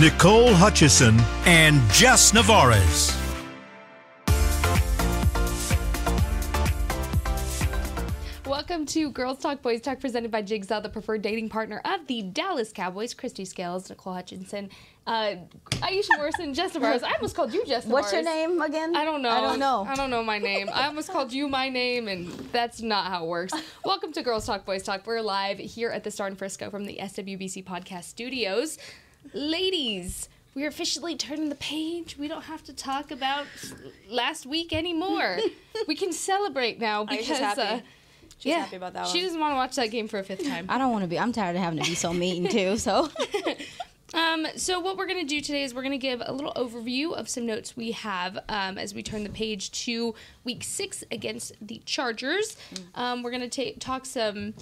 Nicole Hutchison, and Jess Navarez. Welcome to Girls Talk Boys Talk presented by Jigsaw, the preferred dating partner of the Dallas Cowboys. Christy Scales, Nicole Hutchison, uh, Aisha Morrison, Jess Navarez. I almost called you Jess Navarez. What's your name again? I don't know. I don't know. I don't know my name. I almost called you my name, and that's not how it works. Welcome to Girls Talk Boys Talk. We're live here at the Star in Frisco from the SWBC Podcast Studios. Ladies, we're officially turning the page. We don't have to talk about last week anymore. we can celebrate now because Aisha's happy. uh, She's yeah, happy about that she one. doesn't want to watch that game for a fifth time. I don't want to be. I'm tired of having to be so mean too. So Um, so what we're going to do today is we're going to give a little overview of some notes we have um, as we turn the page to week six against the Chargers. Um, we're going to talk some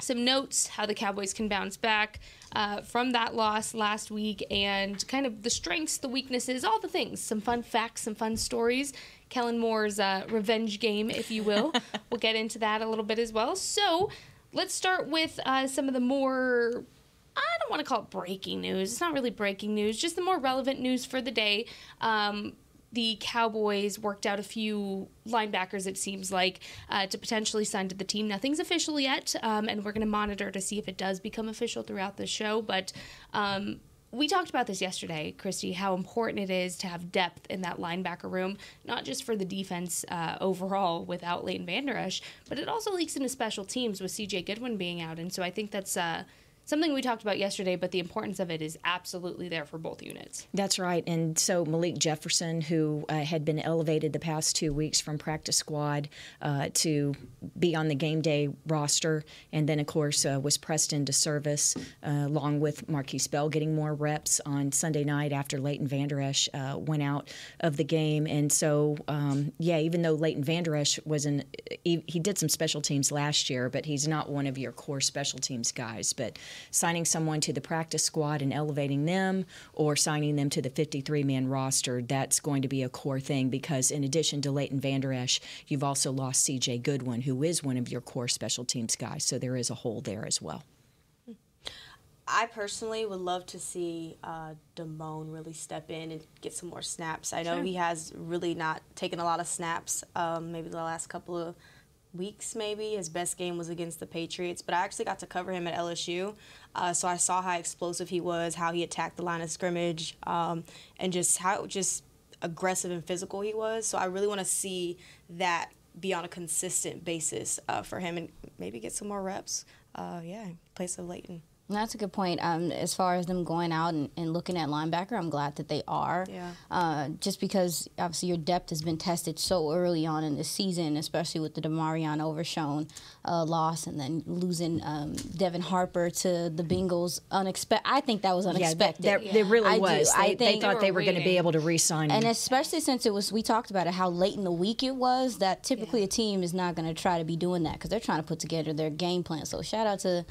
some notes how the Cowboys can bounce back uh, from that loss last week and kind of the strengths, the weaknesses, all the things. Some fun facts, some fun stories. Kellen Moore's uh, revenge game, if you will. we'll get into that a little bit as well. So let's start with uh, some of the more I don't want to call it breaking news. It's not really breaking news, just the more relevant news for the day. Um, the Cowboys worked out a few linebackers, it seems like, uh, to potentially sign to the team. Nothing's official yet, um, and we're going to monitor to see if it does become official throughout the show. But um, we talked about this yesterday, Christy, how important it is to have depth in that linebacker room, not just for the defense uh, overall without Leighton Vander Esch, but it also leaks into special teams with CJ Goodwin being out. And so I think that's. Uh, something we talked about yesterday, but the importance of it is absolutely there for both units. That's right. And so Malik Jefferson, who uh, had been elevated the past two weeks from practice squad uh, to be on the game day roster, and then, of course, uh, was pressed into service uh, along with Markquese Bell getting more reps on Sunday night after Leighton Vander Esch uh, went out of the game. And so, um, yeah, even though Leighton Vander Esch was in, he, he did some special teams last year, but he's not one of your core special teams guys. But signing someone to the practice squad and elevating them or signing them to the 53 man roster, that's going to be a core thing because in addition to Leighton Vander Esch, you've also lost CJ Goodwin, who is one of your core special teams guys. So there is a hole there as well. I personally would love to see uh, Damone really step in and get some more snaps. I know Sure. he has really not taken a lot of snaps, um, maybe the last couple of weeks, maybe. His best game was against the Patriots, but I actually got to cover him at LSU. Uh, so I saw how explosive he was, how he attacked the line of scrimmage, um, and just how just aggressive and physical he was. So I really want to see that be on a consistent basis uh, for him and maybe get some more reps. Uh, yeah, place of Leighton. That's a good point. Um, as far as them going out and, and looking at linebacker, I'm glad that they are. Yeah. Uh, just because obviously your depth has been tested so early on in the season, especially with the DeMarvion Overshown uh, loss and then losing um, Devin Harper to the Bengals. Unexpected. I think that was Yeah, that, unexpected. that, it really I was. I They, they thought they were going to be able to re sign And him. especially since it was, we talked about it, how late in the week it was, that typically a team is not going to try to be doing that because they're trying to put together their game plan. So shout out to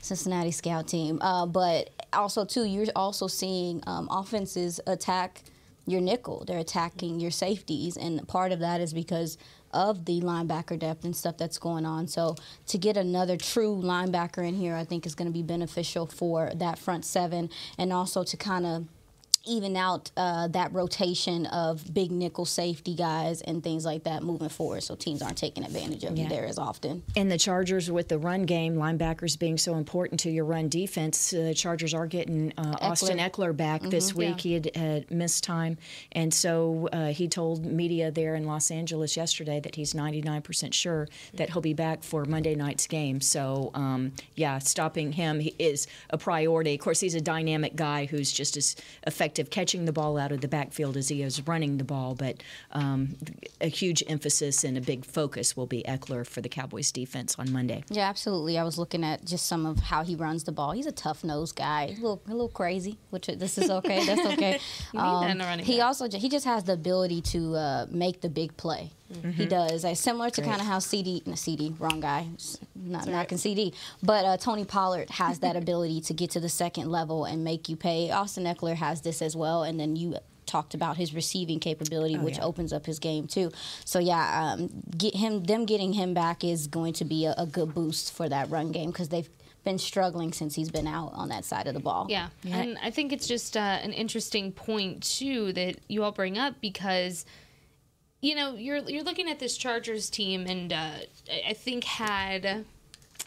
Cincinnati scout team. Uh, but also, too, you're also seeing um, offenses attack your nickel. They're attacking your safeties. And part of that is because of the linebacker depth and stuff that's going on. So to get another true linebacker in here, I think is going to be beneficial for that front seven and also to kind of even out uh, that rotation of big nickel safety guys and things like that moving forward so teams aren't taking advantage of you there as often. And the Chargers, with the run game, linebackers being so important to your run defense, uh, the Chargers are getting uh, Austin Ekeler back this week. He had, had missed time. And so uh, he told media there in Los Angeles yesterday that he's 99% sure that he'll be back for Monday night's game. So, um, yeah, stopping him is a priority. Of course, he's a dynamic guy who's just as effective effective catching the ball out of the backfield as he is running the ball. But um, a huge emphasis and a big focus will be Ekeler for the Cowboys defense on Monday. Yeah, absolutely. I was looking at just some of how he runs the ball. He's a tough nosed guy, a little, a little crazy, which this is okay. That's okay. You need that in a running he back. also ju- he just has the ability to uh, make the big play. He does. Like, similar to kind of how CD, no, CD, wrong guy, s- not knocking CD, but uh, Tony Pollard has that ability to get to the second level and make you pay. Austin Ekeler has this as well, and then you talked about his receiving capability, which yeah. opens up his game too. So yeah, um, get him, them getting him back is going to be a, a good boost for that run game because they've been struggling since he's been out on that side of the ball. Yeah. And I think it's just uh, an interesting point too that you all bring up because you know, you're you're looking at this Chargers team and uh, I- think had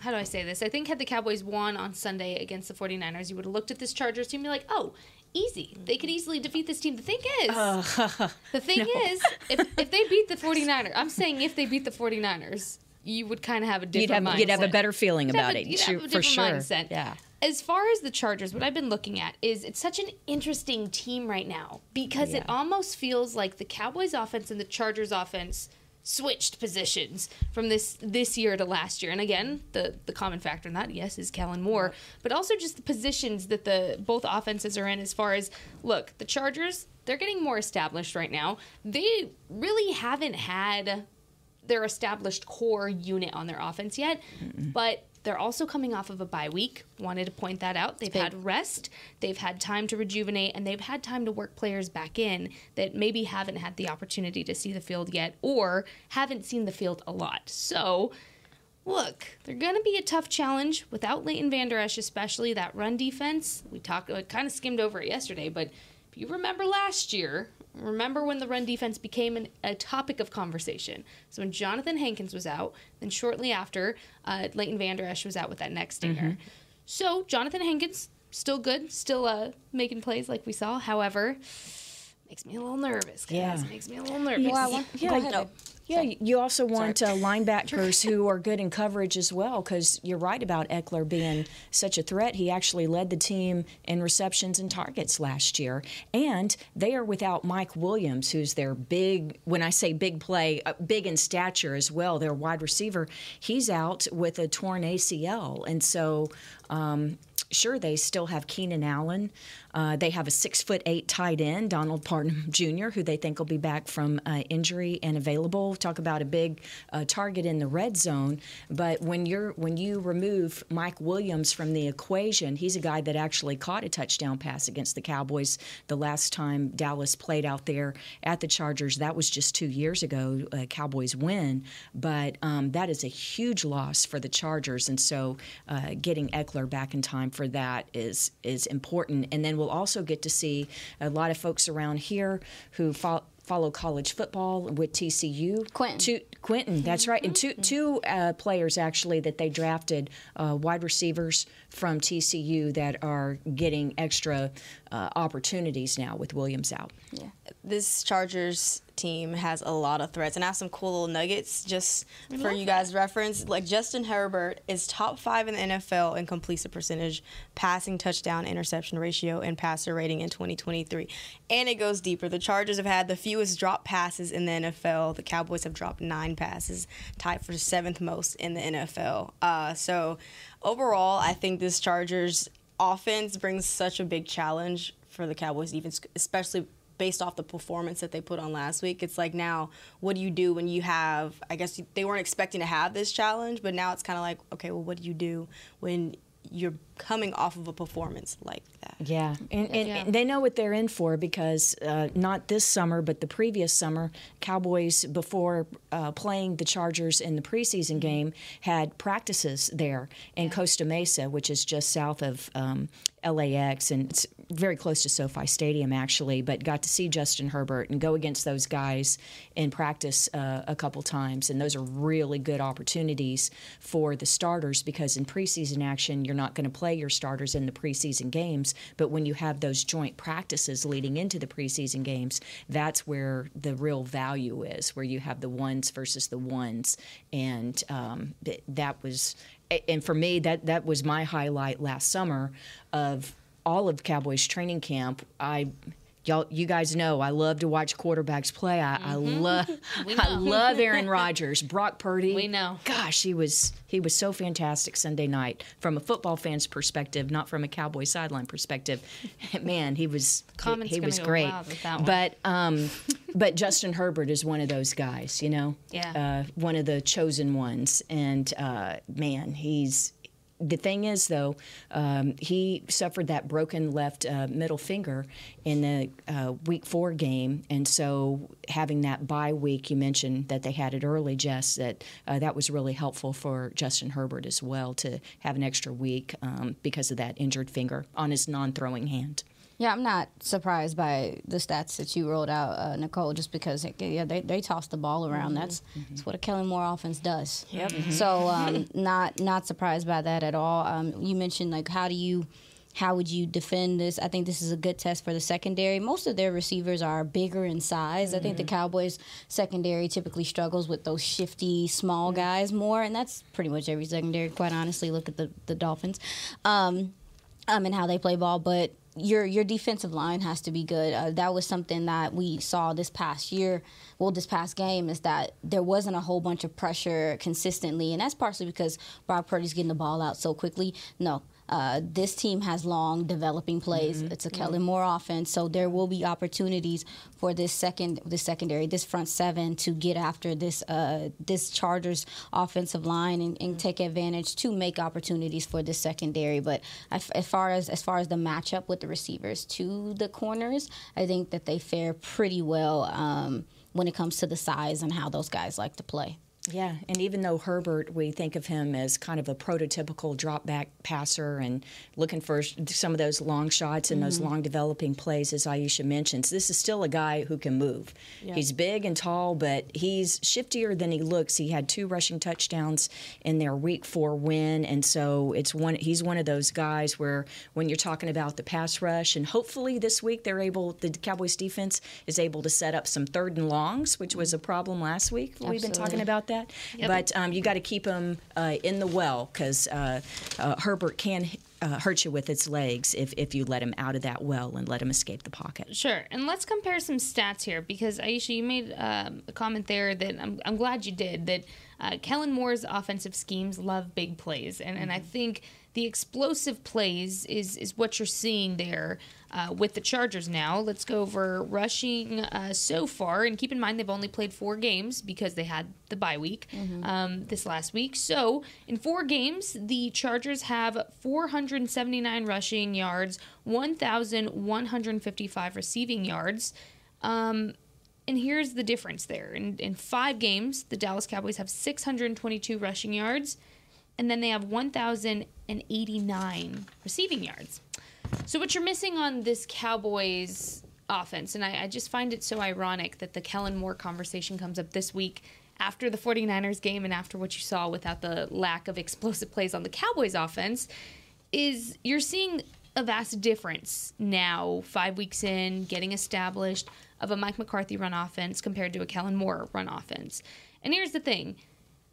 how do I say this? I think had the Cowboys won on Sunday against the 49ers, you would have looked at this Chargers team and be like, "Oh, easy. They could easily defeat this team." The thing is, the thing is, if, if they beat the 49ers, I'm saying if they beat the 49ers, you would kind of have a different You'd have, mindset. you'd have a better feeling You'd about a- it, you'd have a for different sure. mindset. Yeah. As far as the Chargers, what I've been looking at is it's such an interesting team right now because it almost feels like the Cowboys offense and the Chargers offense switched positions from this this year to last year. And again, the the common factor in that, yes, is Kellen Moore, but also just the positions that the both offenses are in as far as look, the Chargers, they're getting more established right now. They really haven't had their established core unit on their offense yet, but they're also coming off of a bye week. Wanted to point that out. They've had rest, they've had time to rejuvenate, and they've had time to work players back in that maybe haven't had the opportunity to see the field yet or haven't seen the field a lot. So, look, they're going to be a tough challenge without Leighton Vander Esch, especially that run defense. We talked, kind of skimmed over it yesterday, but if you remember last year, remember when the run defense became an, a topic of conversation. So when Johnathan Hankins was out, then shortly after, uh, Leighton Vander Esch was out with that neck stinger. So Johnathan Hankins, still good, still uh, making plays like we saw. However, makes me a little nervous. Guys. Yeah. Makes me a little nervous. Well, I want- Yeah, go ahead. no. Yeah, you also want uh, linebackers who are good in coverage as well, because you're right about Ekeler being such a threat. He actually led the team in receptions and targets last year, and they are without Mike Williams, who's their big. When I say big play, uh, big in stature as well. Their wide receiver, he's out with a torn ACL, and so. Um, Sure, they still have Keenan Allen. Uh, they have a six foot eight tight end, Donald Parham Jr., who they think will be back from uh, injury and available. Talk about a big uh, target in the red zone. But when you're when you remove Mike Williams from the equation, he's a guy that actually caught a touchdown pass against the Cowboys the last time Dallas played out there at the Chargers. That was just two years ago. Uh, Cowboys win, but um, that is a huge loss for the Chargers, and so uh, getting Ekeler back in time for that is is important. And then we'll also get to see a lot of folks around here who fo- follow college football with TCU. Quentin. Two, Quentin, that's right. And two two uh, players actually that they drafted, uh, wide receivers from TCU that are getting extra uh, opportunities now with Williams out. Yeah. this Chargers team has a lot of threats, and I have some cool little nuggets just for you guys' reference. Like Justin Herbert is top five in the NFL in completion percentage, passing touchdown interception ratio, and passer rating in 2023. And it goes deeper. The Chargers have had the fewest drop passes in the NFL. The Cowboys have dropped nine passes, tied for seventh most in the NFL. Uh, so overall, I think this Chargers offense brings such a big challenge for the Cowboys defense, especially based off the performance that they put on last week. It's like now, what do you do when you have? I guess they weren't expecting to have this challenge, but now it's kind of like, okay, well, what do you do when you're coming off of a performance like that? Yeah, and, and, Yeah. and they know what they're in for because uh, not this summer, but the previous summer, Cowboys, before uh, playing the Chargers in the preseason game, had practices there in Costa Mesa, which is just south of um, LAX, and it's very close to SoFi Stadium, actually. But got to see Justin Herbert and go against those guys in practice uh, a couple times, and those are really good opportunities for the starters because in preseason action, you're not going to play your starters in the preseason games, but when you have those joint practices leading into the preseason games, that's where the real value is, where you have the ones versus the ones, and um, that was, and for me, that that was my highlight last summer of all of Cowboys training camp, I y'all you guys know I love to watch quarterbacks play. I, I love I love Aaron Rodgers, Brock Purdy. We know. Gosh, he was he was so fantastic Sunday night from a football fan's perspective, not from a Cowboy sideline perspective. Man, he was Comments he, he was great. wild with that one. But um, but Justin Herbert is one of those guys, you know, Yeah. uh, one of the chosen ones, and uh, man, he's the thing is, though, um, he suffered that broken left uh, middle finger in the uh, week four game, and so having that bye week, you mentioned that they had it early, Jess. That uh, that was really helpful for Justin Herbert as well to have an extra week um, because of that injured finger on his non-throwing hand. Yeah, I'm not surprised by the stats that you rolled out, uh, Nicole, just because yeah, they, they toss the ball around. That's that's what a Kellen Moore offense does. Yep. So um, not not surprised by that at all. Um, you mentioned like how do you how would you defend this? I think this is a good test for the secondary. Most of their receivers are bigger in size. I think the Cowboys secondary typically struggles with those shifty small guys more, and that's pretty much every secondary. Quite honestly, look at the the Dolphins. Um, um, and how they play ball, but your your defensive line has to be good. Uh, that was something that we saw this past year. Well, this past game is that there wasn't a whole bunch of pressure consistently, and that's partially because Brock Purdy's getting the ball out so quickly. No. Uh, this team has long developing plays. It's a Kellen Moore offense, so there will be opportunities for this second, this secondary, this front seven to get after this uh, this Chargers offensive line and, and take advantage to make opportunities for this secondary. But as as far as as far as the matchup with the receivers to the corners, I think that they fare pretty well um, when it comes to the size and how those guys like to play. Yeah, and even though Herbert, we think of him as kind of a prototypical drop back passer and looking for some of those long shots and those mm-hmm. long developing plays, as Aisha mentions, this is still a guy who can move. He's big and tall, but he's shiftier than he looks. He had two rushing touchdowns in their Week Four win, and so it's one. He's one of those guys where when you're talking about the pass rush, and hopefully this week they're able, the Cowboys defense is able to set up some third and longs, which was a mm-hmm. problem last week. We've been talking about that. But um, you got to keep him uh, in the well because uh, uh, Herbert can uh, hurt you with its legs if, if you let him out of that well and let him escape the pocket. Sure, and let's compare some stats here because Aisha, you made um, a comment there that I'm, I'm glad you did. That uh, Kellen Moore's offensive schemes love big plays, and, and I think the explosive plays is is what you're seeing there uh, with the Chargers now. Let's go over rushing uh, so far, and keep in mind they've only played four games because they had the bye week um, this last week. So in four games, the Chargers have 479 rushing yards, 1,155 receiving yards. Um, and here's the difference there. In, in five games, the Dallas Cowboys have 622 rushing yards, and then they have 1,089 receiving yards. So, what you're missing on this Cowboys offense, and I, I just find it so ironic that the Kellen Moore conversation comes up this week after the 49ers game and after what you saw without the lack of explosive plays on the Cowboys offense, is you're seeing a vast difference now, five weeks in, getting established, of a Mike McCarthy run offense compared to a Kellen Moore run offense. And here's the thing.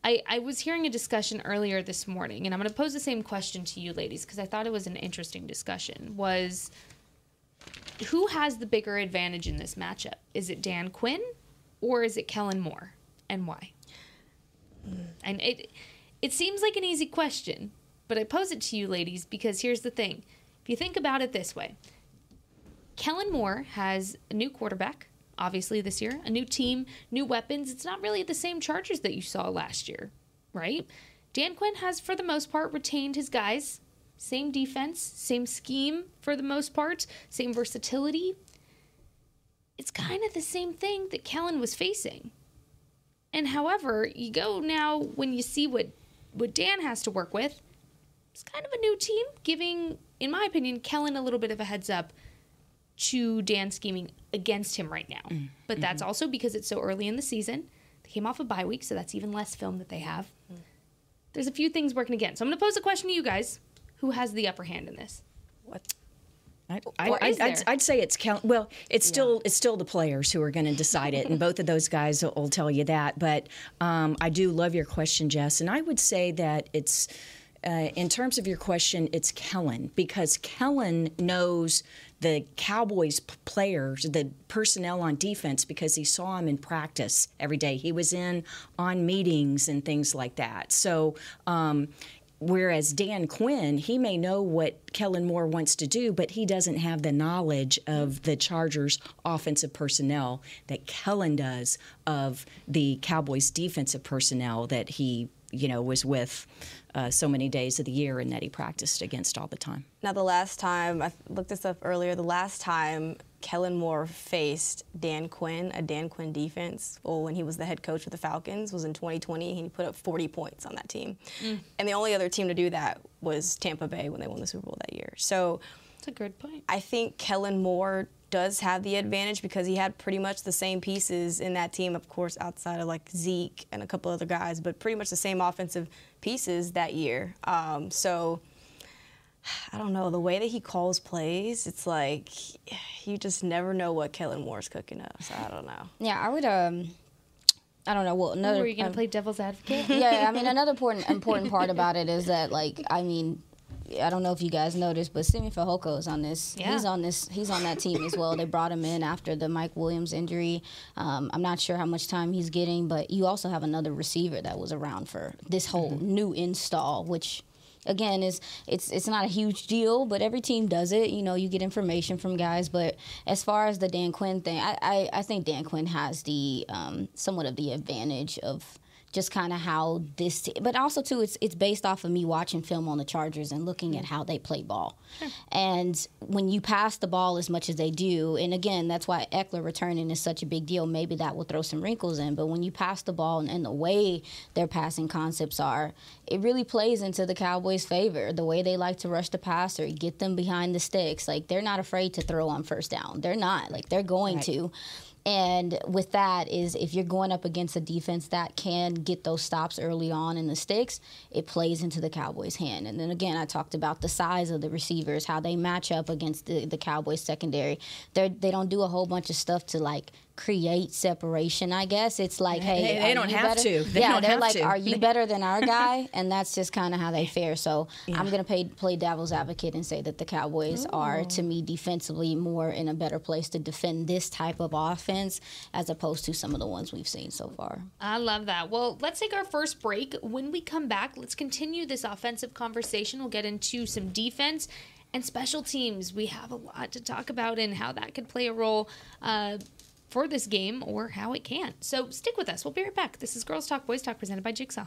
I, I was hearing a discussion earlier this morning, and I'm going to pose the same question to you ladies because I thought it was an interesting discussion. Was who has the bigger advantage in this matchup? Is it Dan Quinn or is it Kellen Moore, and why? And it it seems like an easy question, but I pose it to you ladies because here's the thing. If you think about it this way, Kellen Moore has a new quarterback, obviously this year, a new team, new weapons. It's not really the same Chargers that you saw last year, right? Dan Quinn has, for the most part, retained his guys. Same defense, same scheme for the most part, same versatility. It's kind of the same thing that Kellen was facing. And however, you go now when you see what what Dan has to work with, it's kind of a new team, giving, in my opinion, Kellen a little bit of a heads up to Dan scheming against him right now. But that's also because it's so early in the season. They came off a bye week, so that's even less film that they have. There's a few things working against. So I'm going to pose a question to you guys: Who has the upper hand in this? I, Or I. I'd say it's count. Well, it's still it's still the players who are going to decide it, and both of those guys will, will tell you that. But um, I do love your question, Jess, and I would say that it's Uh, in terms of your question, it's Kellen because Kellen knows the Cowboys players, the personnel on defense, because he saw him in practice every day. He was in on meetings and things like that. So, um, whereas Dan Quinn, he may know what Kellen Moore wants to do, but he doesn't have the knowledge of the Chargers' offensive personnel that Kellen does of the Cowboys' defensive personnel that he, you know, was with uh, so many days of the year and that he practiced against all the time. Now, the last time, I looked this up earlier, the last time Kellen Moore faced Dan Quinn, a Dan Quinn defense, well, when he was the head coach of the Falcons, was in 2020. He put up 40 points on that team. Mm. And the only other team to do that was Tampa Bay when they won the Super Bowl that year. So, that's a good point. I think Kellen Moore does have the advantage because he had pretty much the same pieces in that team, of course, outside of like Zeke and a couple other guys, but pretty much the same offensive pieces that year. Um, so I don't know the way that he calls plays. It's like you just never know what Kellen Moore's cooking up. So I don't know. Yeah, I would. Um, I don't know. Well, another. Were you gonna um, play devil's advocate? yeah, I mean, another important important part about it is that, like, I mean, I don't know if you guys noticed, but Simi Fehoko is on this. Yeah. He's on this. He's on that team as well. They brought him in after the Mike Williams injury. Um, I'm not sure how much time he's getting, but you also have another receiver that was around for this whole mm-hmm. new install, which again is it's it's not a huge deal, but every team does it. You know, you get information from guys. But as far as the Dan Quinn thing, I I, I think Dan Quinn has the um, somewhat of the advantage of just kind of how this, t- but also too, it's it's based off of me watching film on the Chargers and looking at mm. how they play ball. Sure. And when you pass the ball as much as they do, and again, that's why Ekeler returning is such a big deal. Maybe that will throw some wrinkles in, but when you pass the ball and, and the way their passing concepts are, it really plays into the Cowboys' favor. The way they like to rush the passer, get them behind the sticks, like they're not afraid to throw on first down. They're not like they're going right. to. And with that is if you're going up against a defense that can get those stops early on in the sticks, it plays into the Cowboys' hand. And then again, I talked about the size of the receivers, how they match up against the, the Cowboys secondary. They they don't do a whole bunch of stuff to like create separation. I guess it's like, hey, they, they don't have better? to. They yeah, they're like, to. are you better than our guy? and that's just kind of how they fare. So yeah. I'm gonna play play devil's advocate and say that the Cowboys Ooh. are, to oh. me, defensively more in a better place to defend this type of offense as opposed to some of the ones we've seen so far. I love that. Well, let's take our first break. When we come back, let's continue this offensive conversation. We'll get into some defense and special teams. We have a lot to talk about and how that could play a role. Uh, for this game or how it can. So stick with us. We'll be right back. This is Girls Talk, Boys Talk presented by Jigsaw.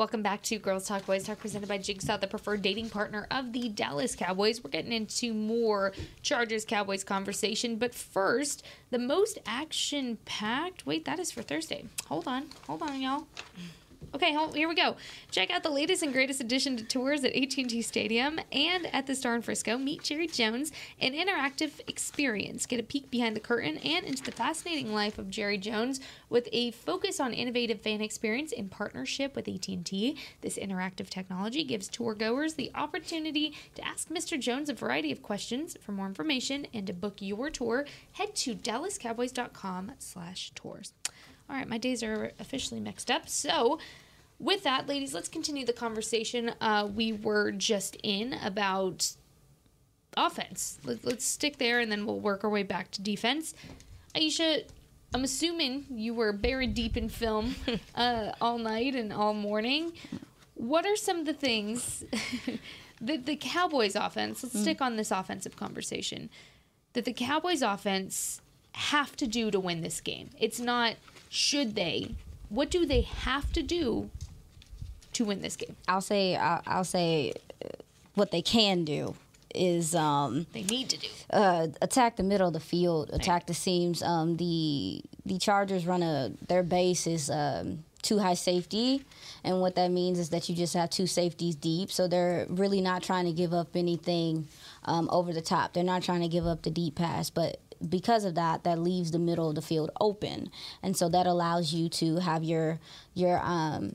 Welcome back to Girls Talk Boys Talk presented by Jigsaw, the preferred dating partner of the Dallas Cowboys. We're getting into more Chargers Cowboys conversation, but first, the most action packed. Wait, that is for Thursday. Hold on. Hold on, y'all. Okay, here we go. Check out the latest and greatest addition to tours at AT&T Stadium and at the Star in Frisco. Meet Jerry Jones, an interactive experience. Get a peek behind the curtain and into the fascinating life of Jerry Jones with a focus on innovative fan experience in partnership with AT&T. This interactive technology gives tour goers the opportunity to ask Mr. Jones a variety of questions. For more information and to book your tour, head to dallascowboys.com/tours. All right, my days are officially mixed up. So, with that, ladies, let's continue the conversation uh, we were just in about offense. Let, let's stick there and then we'll work our way back to defense. Aisha, I'm assuming you were buried deep in film uh, all night and all morning. What are some of the things that the Cowboys offense, let's stick on this offensive conversation, that the Cowboys offense have to do to win this game? It's not should they, what do they have to do to win this game? I'll say I'll, I'll say uh, what they can do is um, They need to do. uh, attack the middle of the field, attack the seams. Um, the the Chargers run a their base is um, two high safety, and what that means is that you just have two safeties deep. So they're really not trying to give up anything um, over the top. They're not trying to give up the deep pass, but because of that, that leaves the middle of the field open, and so that allows you to have your your um,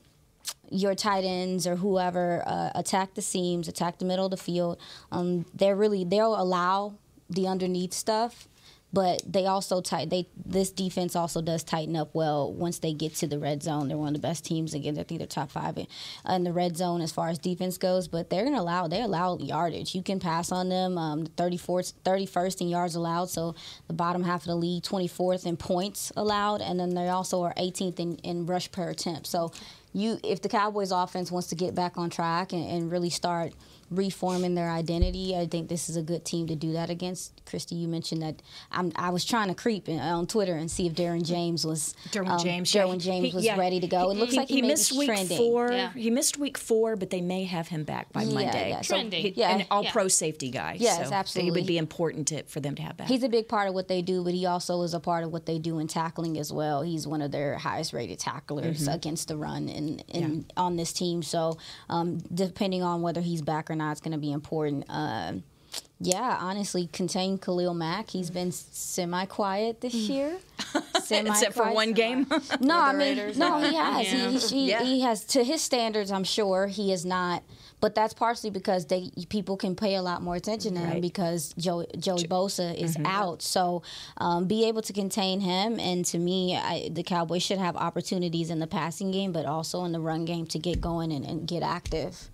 your tight ends or whoever uh, attack the seams, attack the middle of the field. Um, they're really they'll allow the underneath stuff, but they also tight. They this defense also does tighten up well once they get to the red zone. They're one of the best teams again. I think they're top five in, in the red zone as far as defense goes. But they're gonna allow they allow yardage. You can pass on them. Um, 34th, 31st in yards allowed. So the bottom half of the league, 24th in points allowed, and then they also are 18th in, in rush per attempt. So you if the Cowboys offense wants to get back on track and, and really start reforming their identity, I think this is a good team to do that against. Christy, you mentioned that I'm, I was trying to creep in, on Twitter and see if Darren James was Derwin um, James. yeah, Derwin James he- was yeah. ready to go. It looks like he, maybe missed week trending. four. Yeah. He missed week four, but they may have him back by Yeah, Monday. yeah, so- Trending. He- Yeah. an all Yeah. pro safety guy. Yes, so absolutely. He would be important to, for them to have back. He's a big part of what they do, but he also is a part of what they do in tackling as well. He's one of their highest rated tacklers Mm-hmm. against the run in, in on this team. So um, depending on whether he's back or not, it's going to be important. Um yeah, honestly, contain Khalil Mack. He's been semi quiet this year. Semi-quiet. Except for one game. No, I mean, Raiders, no, he has. Yeah. He, he, Yeah. he has to his standards. I'm sure he is not, but that's partially because they people can pay a lot more attention to him Right. because Joey, Joey Bosa is out. So um, be able to contain him, and to me, I, the Cowboys should have opportunities in the passing game, but also in the run game to get going and, and get active.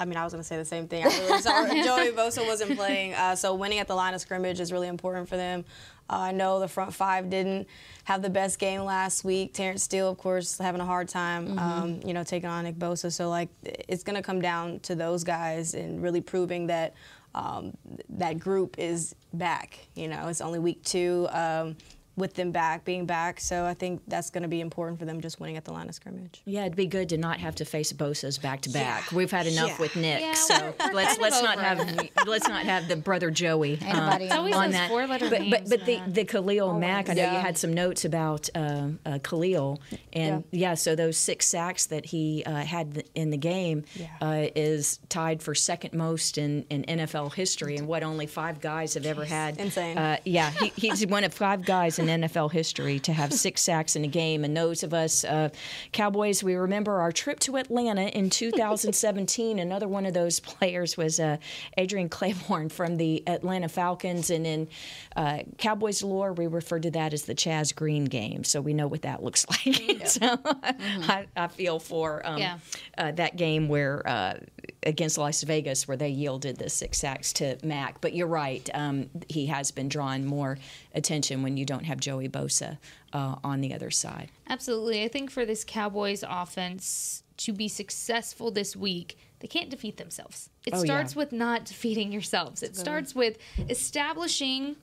I mean, I was going to say the same thing. I really Joey Bosa wasn't playing, uh, so winning at the line of scrimmage is really important for them. Uh, I know the front five didn't have the best game last week. Terence Steele, of course, having a hard time, um, you know, taking on Nick Bosa. So like, it's going to come down to those guys and really proving that um, that group is back. You know, it's only week two. Um, with them back, being back, so I think that's going to be important for them just winning at the line of scrimmage. Yeah, it'd be good to not have to face Bosa's back to back. We've had enough Yeah. with Nick, Yeah, so we're- we're let's kind of let's not over have let's not have the brother Joey uh, Anybody It's always on that. four-letter but, names, but but the man. the Khalil Mack. I know you had some notes about uh, uh, Khalil, and yeah. so those six sacks that he uh, had in the game uh, is tied for second most in, in NFL history, and what only five guys have ever had. Insane. Uh, yeah, he, he's one of five guys in NFL history to have six sacks in a game. And those of us uh, Cowboys, we remember our trip to Atlanta in 2017. Another one of those players was uh, Adrian Clayborn from the Atlanta Falcons. And in uh, Cowboys lore, we refer to that as the Chaz Green game. So we know what that looks like. so I, I feel for um, Yeah. uh, that game where uh, against Las Vegas, where they yielded the six sacks to Mack. But you're right, um, he has been drawing more attention when you don't have Joey Bosa uh, on the other side. Absolutely. I think for this Cowboys offense to be successful this week, they can't defeat themselves. It Oh, yeah. starts with not defeating yourselves. It starts with establishing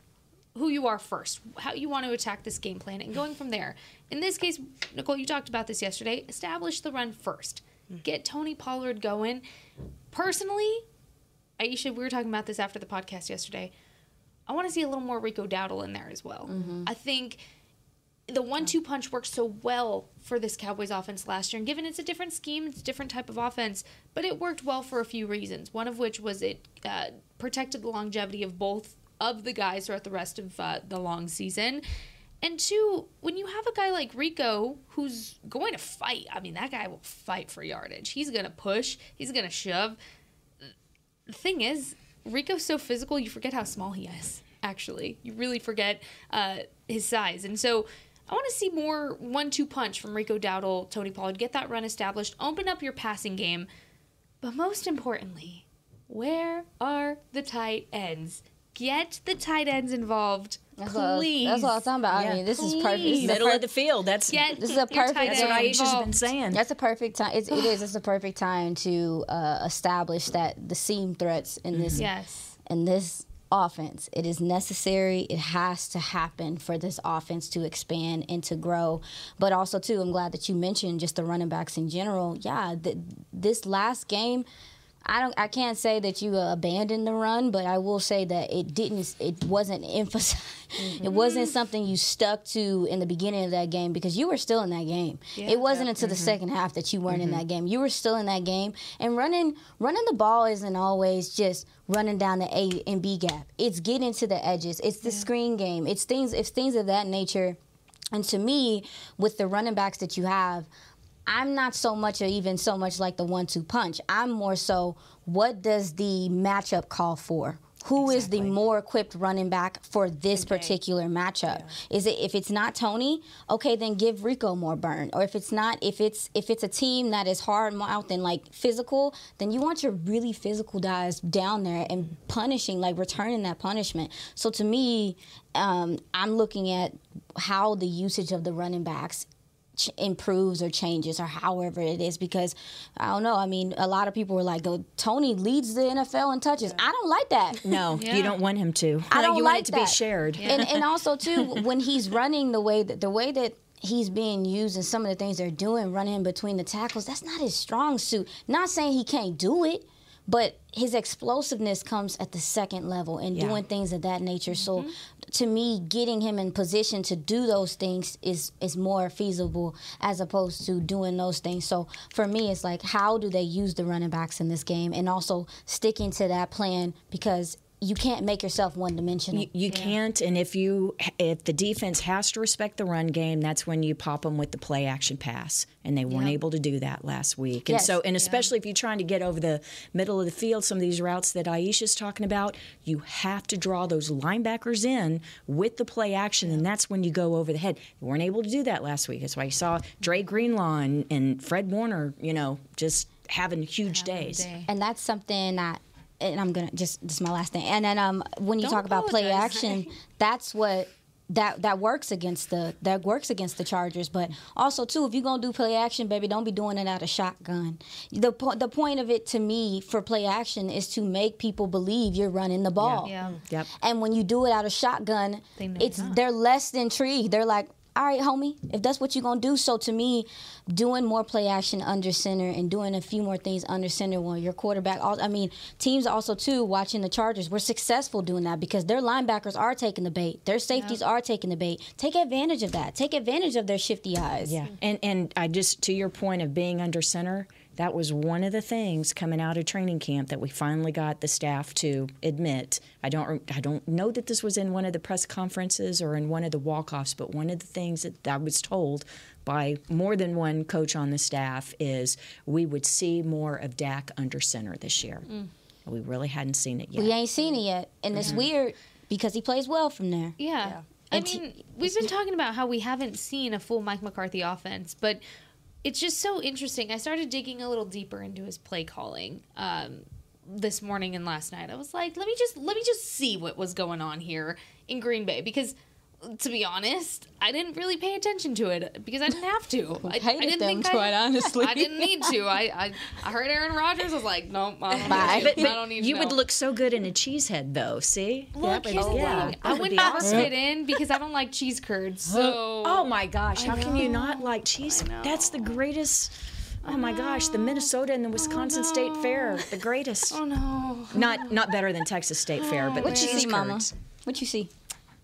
who you are first, how you want to attack this game plan, and going from there. In this case, Nicole, you talked about this yesterday. Establish the run first. Get Tony Pollard going. Personally, Aisha, we were talking about this after the podcast yesterday. I want to see a little more Rico Dowdle in there as well. I think the one-two punch worked so well for this Cowboys offense last year, and given it's a different scheme, it's a different type of offense, but it worked well for a few reasons. One of which was it uh, protected the longevity of both of the guys throughout the rest of uh, the long season. And two, when you have a guy like Rico who's going to fight, I mean, that guy will fight for yardage. He's going to push, he's going to shove. The thing is, Rico's so physical, you forget how small he is, actually. You really forget uh, his size. And so I want to see more one two punch from Rico Dowdle, Tony Pollard. Get that run established, open up your passing game. But most importantly, where are the tight ends? Get the tight ends involved. That's what, please. that's what I was talking about. I mean, this is perfect. This is Middle per- of the field. That's Get This is a perfect tight that's what ends Aisha's been saying. That's a perfect time. It's, it is. It's a perfect time to uh, establish that the seam threats in this Yes. in this offense. It is necessary. It has to happen for this offense to expand and to grow. But also, too, I'm glad that you mentioned just the running backs in general. Yeah, th- this last game. I don't. I can't say that you uh, abandoned the run, but I will say that it didn't. It wasn't emphasized. It wasn't mm-hmm. something you stuck to in the beginning of that game because you were still in that game. it wasn't until the mm-hmm. second half that you weren't in that mm-hmm. game. You were still in that game, and running running the ball isn't always just running down the A and B gap. It's getting to the edges. It's the screen game. It's things. It's things of that nature. And to me, with the running backs that you have, I'm not so much or even so much like the one-two punch. I'm more so what does the matchup call for? Who is the more equipped running back for this particular matchup? Is it if it's not Tony, okay, then give Rico more burn. Or if it's not, if it's if it's a team that is hard mouth and like physical, then you want your really physical guys down there and punishing, like returning that punishment. So to me, um, I'm looking at how the usage of the running backs ch- improves or changes or however it is because I don't know. I mean, a lot of people were like, "Oh, Tony leads the NFL in touches." I don't like that. no, Yeah. you don't want him to. I don't you like want it to that. be shared. And and also too, when he's running the way that the way that he's being used and some of the things they're doing, running in between the tackles, that's not his strong suit. Not saying he can't do it. But his explosiveness comes at the second level and Yeah. doing things of that nature. So, mm-hmm. to me, getting him in position to do those things is is more feasible as opposed to doing those things. So, for me, it's like how do they use the running backs in this game, and also sticking to that plan because you can't make yourself one dimensional. You, you can't, and if you if the defense has to respect the run game, that's when you pop them with the play action pass, and they weren't able to do that last week. And Yes. so, and especially if you're trying to get over the middle of the field, some of these routes that Aisha's talking about, you have to draw those linebackers in with the play action, and that's when you go over the head. You weren't able to do that last week. That's why you saw Dre Greenlaw and, and Fred Warner, you know, just having huge days. and that's something that and I'm gonna just this is my last thing. And then um when you Don't talk about play action, that's what that that works against the that works against the Chargers. But also too, if you're gonna do play action, baby, don't be doing it out of shotgun. The po- the point of it to me for play action is to make people believe you're running the ball. Yeah. Yep. And when you do it out of shotgun, They know it's you're not. they're less intrigued. They're like, all right, homie, if that's what you're gonna do. So to me, doing more play action under center and doing a few more things under center when your quarterback. I mean, teams also too watching the Chargers were successful doing that because their linebackers are taking the bait, their safeties are taking the bait. Take advantage of that. Take advantage of their shifty eyes. Yeah, and and I just to your point of being under center, that was one of the things coming out of training camp that we finally got the staff to admit. I don't I don't know that this was in one of the press conferences or in one of the walk-offs, but one of the things that I was told by more than one coach on the staff is we would see more of Dak under center this year. Mm. We really hadn't seen it yet. We ain't seen it yet, and it's mm-hmm. weird because he plays well from there. Yeah. I And t- mean, we've been talking about how we haven't seen a full Mike McCarthy offense, but it's just so interesting. I started digging a little deeper into his play calling um, this morning and last night. I was like, let me just let me just see what was going on here in Green Bay because. To be honest, I didn't really pay attention to it because I didn't have to. I, I didn't them, think quite I, honestly. I didn't need to. I, I, I heard Aaron Rodgers. I was like, nope, I don't, Bye. need, But, to. but I don't need you to would look so good in a cheese head, though. See? Look, That here's would- the yeah, thing. I would would be never awesome. fit in because I don't like cheese curds. So Oh my gosh, how can you not like cheese? I. That's the greatest. Oh my gosh, the Minnesota and the Wisconsin State Fair, the greatest. Oh no. Not not better than Texas State Fair, but What the you cheese see, Mama? curds. What you see?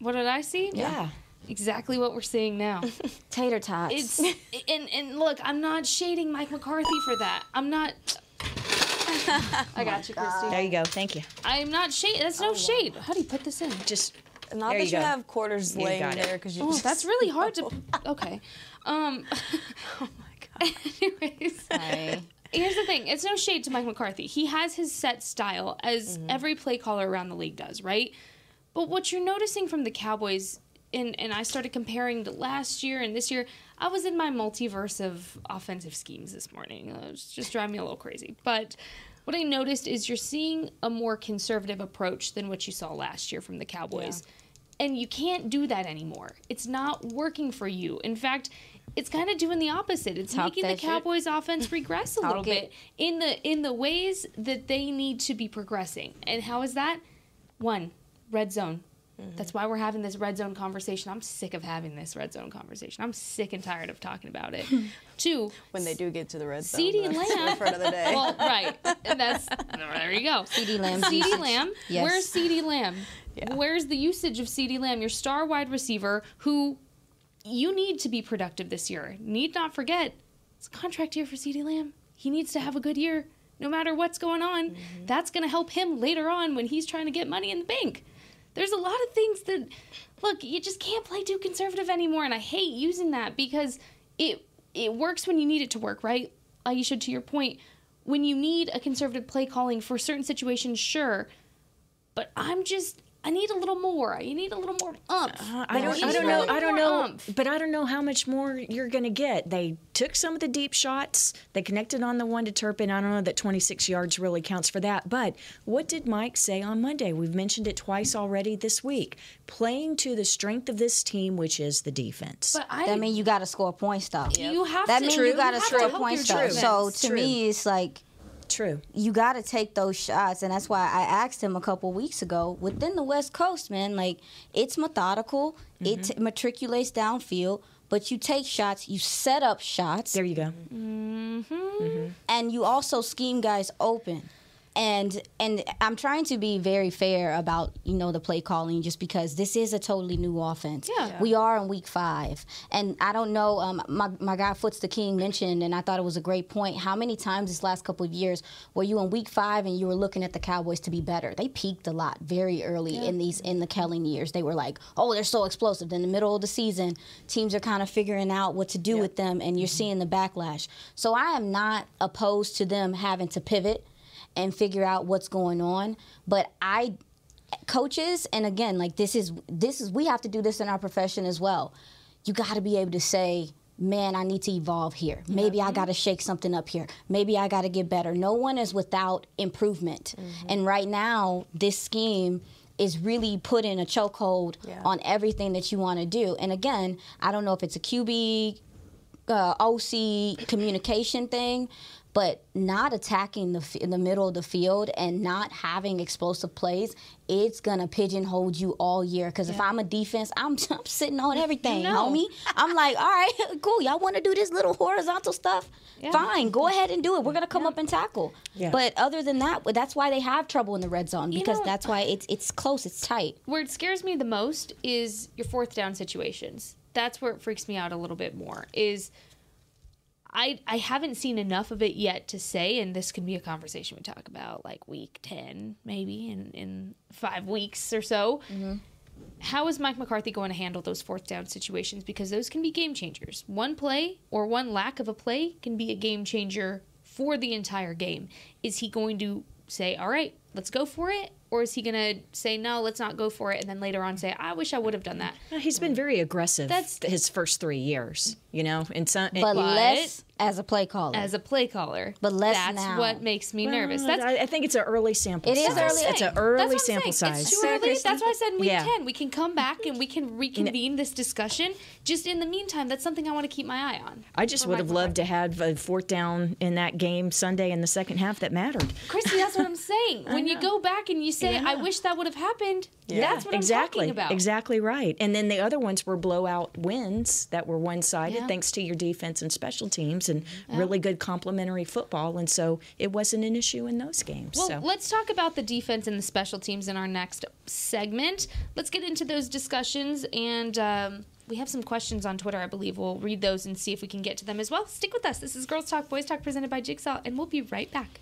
What did I see? Yeah. exactly what we're seeing now. Tater tots. It's and and look, I'm not shading Mike McCarthy for that. I'm not. I got you, Christy. There you go. Thank you. I'm not shade. That's no shade. How do you put this in? Just Not There that you you, go. have quarters You laying got it. there because you. Oh, just- that's really hard to. Okay. Um. Oh my god. anyways, Sorry. here's the thing. It's no shade to Mike McCarthy. He has his set style, as Mm-hmm. every play caller around the league does, right? But what you're noticing from the Cowboys, and and I started comparing to last year and this year. I was in my multiverse of offensive schemes this morning. Uh, It was just driving me a little crazy, but. What I noticed is you're seeing a more conservative approach than what you saw last year from the Cowboys. And you can't do that anymore. It's not working for you. In fact, it's kind of doing the opposite. It's Talk making the that shit. Cowboys offense regress a little bit in the in the ways that they need to be progressing. And how is that? One, red zone. Mm-hmm. That's why we're having this red zone conversation. I'm sick of having this red zone conversation. I'm sick and tired of talking about it. Two, when they do get to the red zone. CeeDee that's Lamb. for another day. well, right. And that's there you go. CeeDee Lamb. CeeDee. Lamb. Yes. Where's CeeDee Lamb? Where's the usage of CeeDee Lamb, your star wide receiver who you need to be productive this year? Need not forget, it's a contract year for CeeDee Lamb. He needs to have a good year no matter what's going on. Mm-hmm. That's going to help him later on when he's trying to get money in the bank. There's a lot of things that look, you just can't play too conservative anymore and I hate using that because it it works when you need it to work, right? Aisha, to your point, when you need a conservative play calling for certain situations, sure. But I'm just I need a little more. You need a little more umph. Uh, I don't, I don't know. I don't know. umph. But I don't know how much more you're going to get. They took some of the deep shots. They connected on the one to Turpin. I don't know that 26 yards really counts for that. But what did Mike say on Monday? We've mentioned it twice already this week. Playing to the strength of this team, which is the defense. But I That means you got to score points, though. you have That to That means you you got to score points, though. So to True. me, it's like True. you got to take those shots, and that's why I asked him a couple weeks ago. Within the West Coast, man, like it's methodical. It Mm-hmm. t- matriculates downfield, but you take shots, you set up shots, There you go. Mm-hmm. and you also scheme guys open. And and I'm trying to be very fair about you know the play calling just because this is a totally new offense. Yeah. Yeah. We are in week five, and I don't know. Um, my my guy Foots the King mentioned, and I thought it was a great point. How many times this last couple of years were you in week five and you were looking at the Cowboys to be better? They peaked a lot very early in these in the Kellen years. They were like, oh, they're so explosive. In the middle of the season, teams are kind of figuring out what to do with them, and you're seeing the backlash. So I am not opposed to them having to pivot and figure out what's going on. But I coaches and again like this is this is we have to do this in our profession as well. You got to be able to say Man, I need to evolve here. Maybe I mm-hmm. got to shake something up here. Maybe I got to get better. No one is without improvement. Mm-hmm. And right now, this scheme is really putting a chokehold on everything that you want to do. And again, I don't know if it's a QB uh, OC communication thing, but not attacking the in the middle of the field and not having explosive plays, it's gonna pigeonhole you all year. Because if I'm a defense, I'm, I'm sitting on everything, know. homie. I'm like, all right, cool. Y'all want to do this little horizontal stuff? Fine, go ahead and do it. We're gonna come up and tackle. Yeah. But other than that, that's why they have trouble in the red zone because know- that's why it's it's close, it's tight. Where it scares me the most is your fourth down situations. That's where it freaks me out a little bit more. Is I I haven't seen enough of it yet to say, and this can be a conversation we talk about like week ten, maybe in in five weeks or so. Mm-hmm. How is Mike McCarthy going to handle those fourth down situations? Because those can be game changers. One play or one lack of a play can be a game changer for the entire game. Is he going to say, all right, let's go for it? Or is he going to say, no, let's not go for it? And then later on say, I wish I would have done that. He's been very aggressive That's- his first three years, you know, and some. But and- less as a play caller. As a play caller. But less now. That's now. what makes me nervous. That's I, I think it's an early sample It is size. early. It's an That's early what I'm sample saying. size. It's too early. That's why I said in week Yeah. 10 we can come back and we can reconvene this discussion. Just in the meantime, that's something I want to keep my eye on. I just would have loved to have a fourth down in that game Sunday in the second half that mattered. Kristi, that's what I'm saying. When you go back and you say, I wish that would have happened, that's what exactly, I'm talking about. Exactly right. And then the other ones were blowout wins that were one sided Yeah. thanks to your defense and special teams and really good complementary football. And so it wasn't an issue in those games. Well, so. let's talk about the defense and the special teams in our next segment. Let's get into those discussions and um, we have some questions on Twitter, I believe. We'll read those and see if we can get to them as well. Stick with us. This is Girls Talk, Boys Talk presented by Jigsaw, and we'll be right back.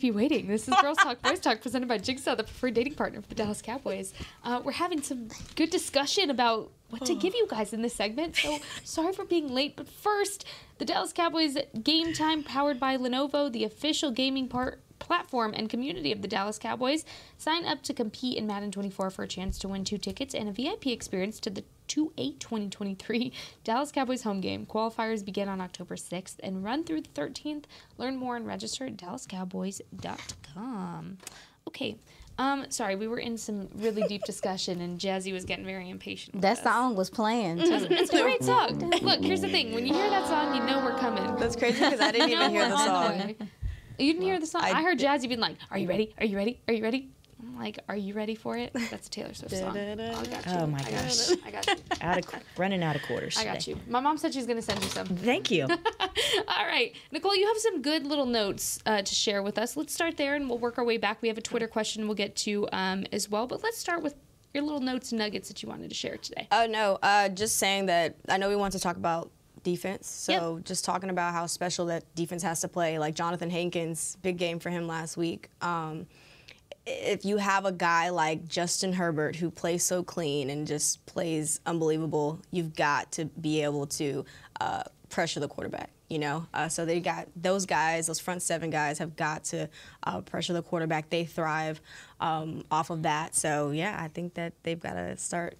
Keep you waiting. This is Girls Talk, Boys Talk, presented by Jigsaw, the preferred dating partner for the Dallas Cowboys. Uh, we're having some good discussion about what to give you guys in this segment. So sorry for being late, but first, the Dallas Cowboys Game Time, powered by Lenovo, the official gaming part platform and community of the Dallas Cowboys. Sign up to compete in Madden 24 for a chance to win two tickets and a VIP experience to the 2 8 2023 Dallas Cowboys home game. Qualifiers begin on October 6th and run through the 13th. Learn more and register at dallascowboys.com. Okay. Um, sorry, we were in some really deep discussion and Jazzy was getting very impatient. with That us. song was playing. Too. It's a great song. Look, here's the thing. When you hear that song, you know we're coming. That's crazy because I didn't You even hear the song. way. You didn't hear the song? I, I heard Jazzy being like, Are you ready? Are you ready? Are you ready? I'm like, Are you ready for it? That's a Taylor Swift song. I got you. Oh my I got gosh. you. I got you. out of running out of quarters. I got today. you. My mom said she's going to send you some. Thank you. All right. Nicole, you have some good little notes uh, to share with us. Let's start there and we'll work our way back. We have a Twitter question we'll get to um, as well. But let's start with your little notes and nuggets that you wanted to share today. Oh no, uh, just saying that I know we want to talk about defense. So just talking about how special that defense has to play. Like Johnathan Hankins, big game for him last week. Um, if you have a guy like Justin Herbert who plays so clean and just plays unbelievable, you've got to be able to uh, pressure the quarterback. You know, uh, so they got those guys, those front seven guys, have got to uh, pressure the quarterback. They thrive um, off of that. So yeah, I think that they've got to start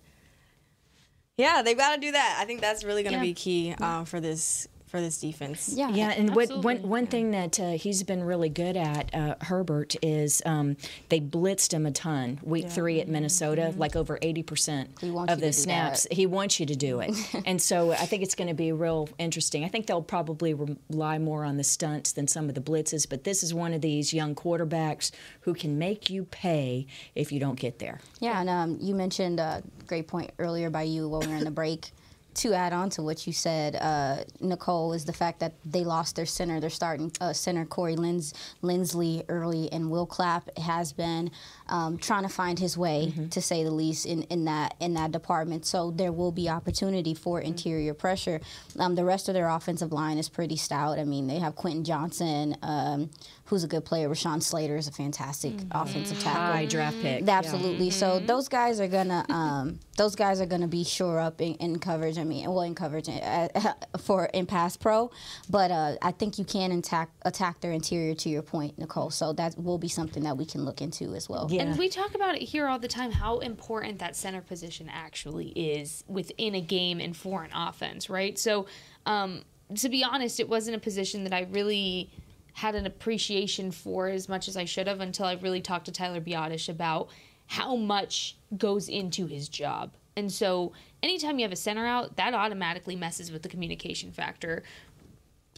yeah, they've got to do that. I think that's really going to Yeah. be key uh, for this for this defense. Yeah. Yeah, and what, one one thing that uh, he's been really good at, uh, Herbert, is um, they blitzed him a ton. Week three at Minnesota, like over eighty percent of the snaps. that. He wants you to do it, and so I think it's going to be real interesting. I think they'll probably rely more on the stunts than some of the blitzes, but this is one of these young quarterbacks who can make you pay if you don't get there. Yeah, and um, you mentioned a great point earlier by you when we were in the break. To add on to what you said, uh, Nicole, is the fact that they lost their center. Their starting uh, center, Corey Lins- Linsley, early, and Will Clapp has been um, trying to find his way, to say the least, in, in that in that department. So there will be opportunity for interior pressure. Um, the rest of their offensive line is pretty stout. I mean, they have Quentin Johnston, um, who's a good player. Rashawn Slater is a fantastic offensive tackle. High draft pick. Absolutely. So those guys are gonna um, those guys are gonna be sure up in, in coverage. I mean, well, in coverage uh, for in pass pro, but uh, I think you can attack attack their interior. To your point, Nicole. So that will be something that we can look into as well. Yeah. And we talk about it here all the time how important that center position actually is within a game and for an offense, right? So, um, to be honest, it wasn't a position that I really had an appreciation for as much as I should have until I really talked to Tyler Biadasz about how much goes into his job. And so, anytime you have a center out, that automatically messes with the communication factor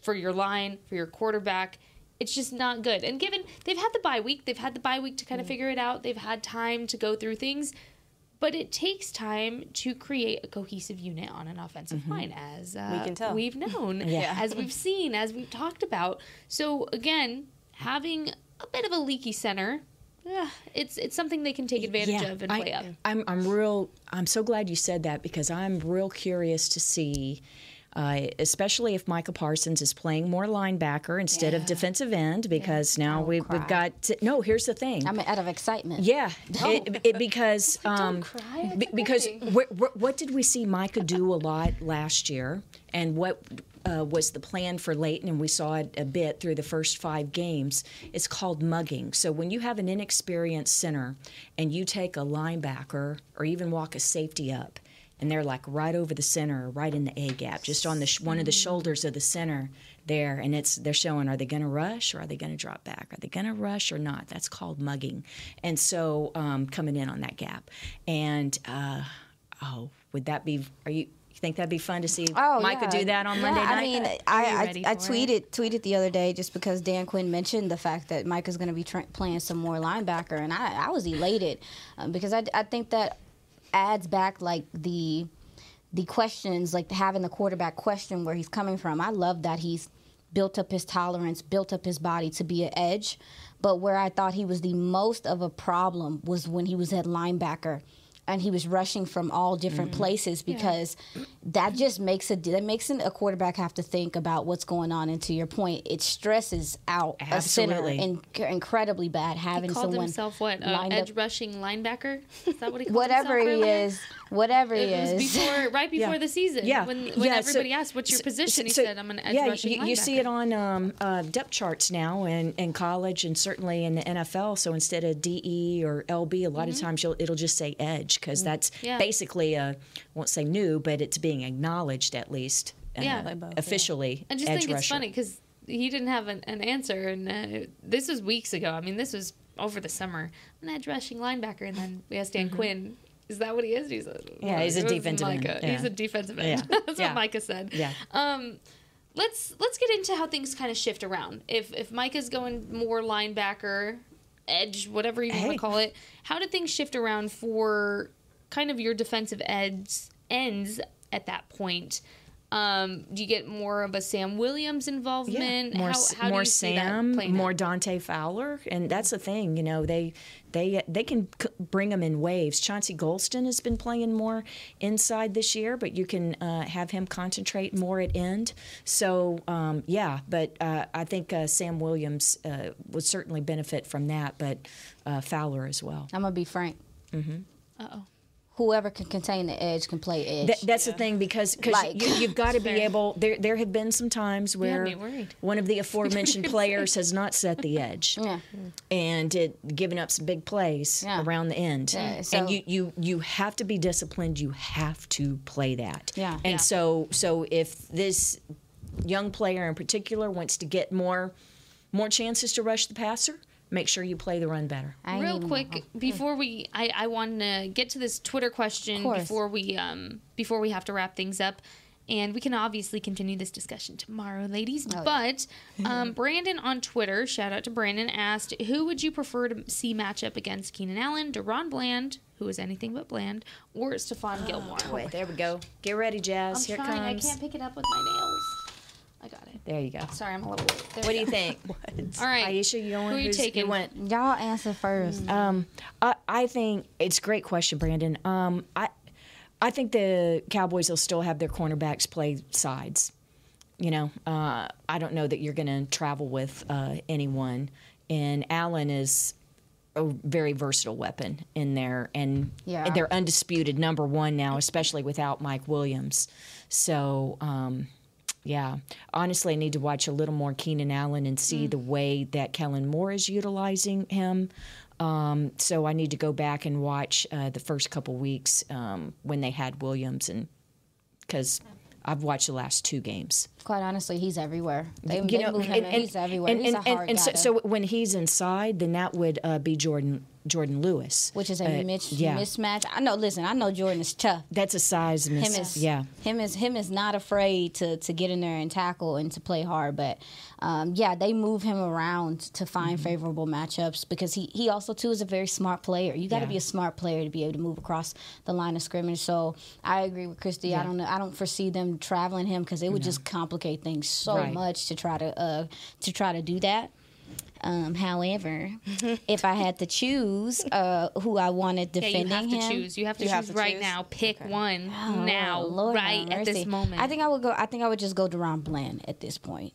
for your line, for your quarterback. It's just not good. And given they've had the bye week, they've had the bye week to kind of mm. figure it out. They've had time to go through things. But it takes time to create a cohesive unit on an offensive line, as uh, We can tell. we've known, as we've seen, as we've talked about. So again, having a bit of a leaky center, eh, it's it's something they can take advantage of and play I, up. I'm, I'm real. I'm so glad you said that because I'm real curious to see. Uh, especially if Micah Parsons is playing more linebacker instead of defensive end, because now we, we've got to, no. Here's the thing. I'm out of excitement. Yeah, it, it, because um, cry. be- because wh- wh- what did we see Micah do a lot last year, and what uh, was the plan for Leighton? And we saw it a bit through the first five games. It's called mugging. So when you have an inexperienced center and you take a linebacker or even walk a safety up. And they're like right over the center, right in the A gap, just on the sh- one of the shoulders of the center there, and it's they're showing are they going to rush or are they going to drop back? Are they going to rush or not? That's called mugging, and so um, coming in on that gap, and uh, oh, would that be? Are you? you Think that'd be fun to see Oh, Micah yeah. do that on Yeah, Monday night? I mean, I, I, I tweeted tweeted the other day just because Dan Quinn mentioned the fact that Micah's going to be tra- playing some more linebacker, and I, I was elated um, because I, I think that adds back like the the questions, like having the quarterback question where he's coming from. I love that he's built up his tolerance, built up his body to be an edge. But where I thought he was the most of a problem was when he was at linebacker and he was rushing from all different places because that just makes a that makes a quarterback have to think about what's going on. And to your point, it stresses out Absolutely. a center in, incredibly bad He having called someone himself what? Uh, edge up- rushing linebacker? Is that what he called whatever he is, whatever he It was is. before, right before Yeah. the season. Yeah, When, when yeah, so- everybody asked, "What's your so- position?" he so- said, "I'm an edge yeah, rushing you, you see it on um, uh, depth charts now in, in college and certainly in the NFL. So instead of DE or LB, a lot of times you'll, it'll just say edge because that's Mm-hmm. Yeah. basically a, I won't say new, but it's being acknowledged at least uh, Yeah. By officially. I just edge think it's rusher. funny because he didn't have an, an answer, and uh, this was weeks ago. I mean, this was over the summer. I'm an edge rushing linebacker, and then we asked Dan Quinn. Is that what he is? He's a. Yeah, he's a defensive end. Yeah. He's a defensive end. Yeah. That's Yeah. what Micah said. Yeah. Um, let's let's get into how things kind of shift around. If if Micah's going more linebacker, edge, whatever you want to call it, how did things shift around for kind of your defensive ends ends at that point? Um, do you get more of a Sam Williams involvement? more how, S- how do more you see that Sam, more out? Dante Fowler, and that's the thing. You know, they they they can c- bring them in waves. Chauncey Golston has been playing more inside this year, but you can uh, have him concentrate more at end. So um, yeah, but uh, I think uh, Sam Williams uh, would certainly benefit from that, but uh, Fowler as well. I'm gonna be frank. Uh-oh. Whoever can contain the edge can play edge. That, that's the thing because cause Like- you, you've got to be able. There there have been some times where me one of the aforementioned players has not set the edge, Yeah. and it given up some big plays Yeah. around the end. Yeah, so- and you, you you have to be disciplined. You have to play that. Yeah. And Yeah. so so if this young player in particular wants to get more more chances to rush the passer, make sure you play the run better. I Real even- quick before we, I, I want to get to this Twitter question before we um before we have to wrap things up, and we can obviously continue this discussion tomorrow, ladies. Oh, but um, Brandon on Twitter, shout out to Brandon, asked, "Who would you prefer to see match up against Keenan Allen, DaRon Bland, who is anything but bland, or Stephon Gilmore?" Wait, there we go. Get ready, Jazz. I'm Here it trying. comes. I can't pick it up with my nails. I got it. There you go. Sorry, I'm a little. There What do you go. think? All right, Aisha, you going? Who are you Who's- taking? went Y'all answer first. Um, I, I think it's a great question, Brandon. Um, I, I think the Cowboys will still have their cornerbacks play sides. You know, uh, I don't know that you're going to travel with uh, anyone, and Allen is a very versatile weapon in there, and Yeah. they're undisputed number one now, especially without Mike Williams. So. Um, yeah, honestly, I need to watch a little more Keenan Allen and see the way that Kellen Moore is utilizing him. Um, so I need to go back and watch uh, the first couple weeks um, when they had Williams, and because I've watched the last two games. Quite honestly, he's everywhere. They, You they know, him. in. he's everywhere. And, he's and, and so, so when he's inside, then that would uh, be Jourdan Jourdan Lewis, which is a Uh, mis- yeah. mismatch. I know. Listen, I know Jourdan is tough. That's a size Him is yeah. Him is him is not afraid to to get in there and tackle and to play hard. But um, yeah, they move him around to find Mm-hmm. favorable matchups because he he also too is a very smart player. You got to Yeah. be a smart player to be able to move across the line of scrimmage. So I agree with Kristi. I don't know. I don't foresee them traveling him because it would just complicate things so Right. much to try to uh, to try to do that. Um, however, if I had to choose uh, who I wanted Yeah, defending you have to him, choose. You have to You choose have to right choose? now. Pick one Oh, now, Lord right at this moment. I think I would go. I think I would just go to DaRon Bland at this point.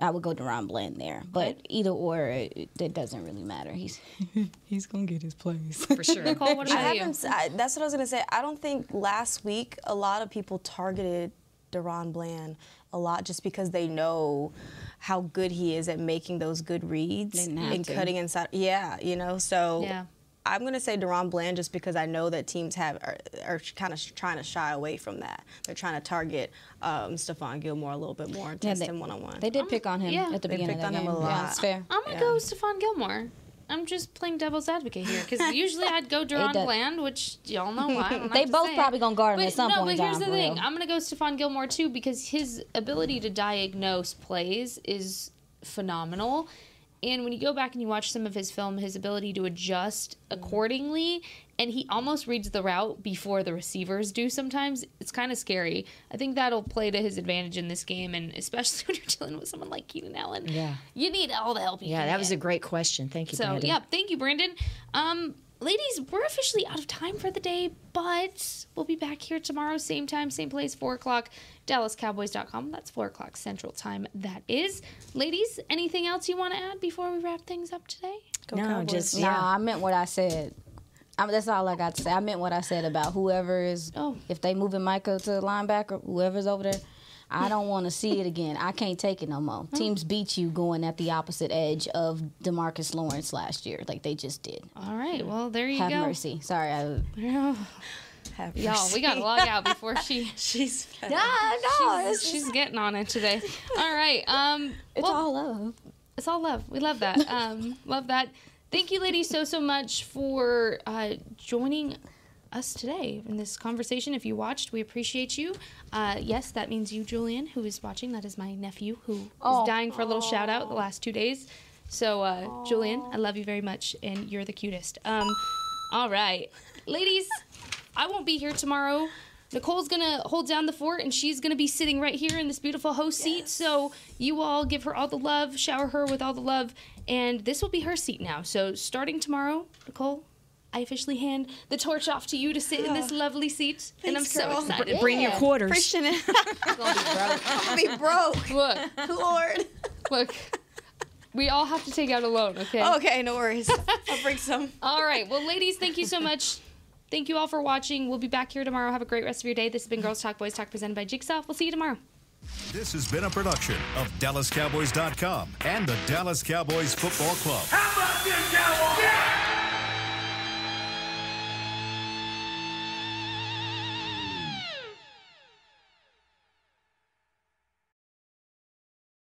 I would go to DaRon Bland there, but either or, it, it doesn't really matter. He's he's gonna get his place. For sure. Nicole, what I you? haven't. s- I, that's what I was gonna say. I don't think last week a lot of people targeted DaRon Bland a lot just because they know how good he is at making those good reads and to. cutting inside. Yeah, you know. So Yeah. I'm gonna say DaRon Bland just because I know that teams have are, are kind of trying to shy away from that. They're trying to target um, Stephon Gilmore a little bit more and Yeah, test they- him one on one. They did pick on him yeah. at the They beginning picked of the on game. him a Yeah, lot. it's fair. I'm gonna Yeah. go Stephon Gilmore. I'm just playing devil's advocate here because usually I'd go does- Bland, which y'all know why. They both probably gonna guard him but at some no, point in but here's the thing: real. I'm gonna go Stephon Gilmore too because his ability to diagnose plays is phenomenal. And when you go back and you watch some of his film, his ability to adjust accordingly, and he almost reads the route before the receivers do sometimes, it's kind of scary. I think that'll play to his advantage in this game, and especially when you're dealing with someone like Keenan Allen. Yeah. You need all the help you Yeah, can that was a great question. Thank you, So Brandon. yeah, thank you, Brandon. Um, ladies, we're officially out of time for the day, but we'll be back here tomorrow, same time, same place, four o'clock. DallasCowboys.com. That's four o'clock Central Time. That is, ladies. Anything else you want to add before we wrap things up today? no, Cowboys. just Nah. I meant what I said. I mean, that's all I got to say. I meant what I said about whoever is. Oh. If they moving Michael to the linebacker, whoever's over there, I don't want to see it again. I can't take it no more. Teams beat you going at the opposite edge of Demarcus Lawrence last year, like they just did. All right. Well, there you Have go. Have mercy. Sorry, I. Have Y'all, we gotta log out before she. She's Yeah, no, she's, she's getting on it today. All right. Um. it's well, all love. It's all love. We love that. Um, love that. Thank you, ladies, so so much for uh, joining us today in this conversation. If you watched, we appreciate you. Uh, yes, that means you, Julian, who is watching. That is my nephew who is Oh. dying for a little shout out the last two days. So, uh, Julian, I love you very much, and you're the cutest. Um, all right, ladies, I won't be here tomorrow. Nicole's gonna hold down the fort, and she's gonna be sitting right here in this beautiful host seat. So you all give her all the love, shower her with all the love, and this will be her seat now. So starting tomorrow, Nicole, I officially hand the torch off to you to sit in this lovely seat, and I'm so girl. excited. Bring your quarters. Christian. Gonna be broke. I'll be broke. Look, Lord. look. We all have to take out a loan, okay? Okay, no worries. I'll bring some. All right. Well, ladies, thank you so much. Thank you all for watching. We'll be back here tomorrow. Have a great rest of your day. This has been Girls Talk Boys Talk presented by Jigsaw. We'll see you tomorrow. This has been a production of DallasCowboys.com and the Dallas Cowboys Football Club. How about this, Cowboys? Yeah!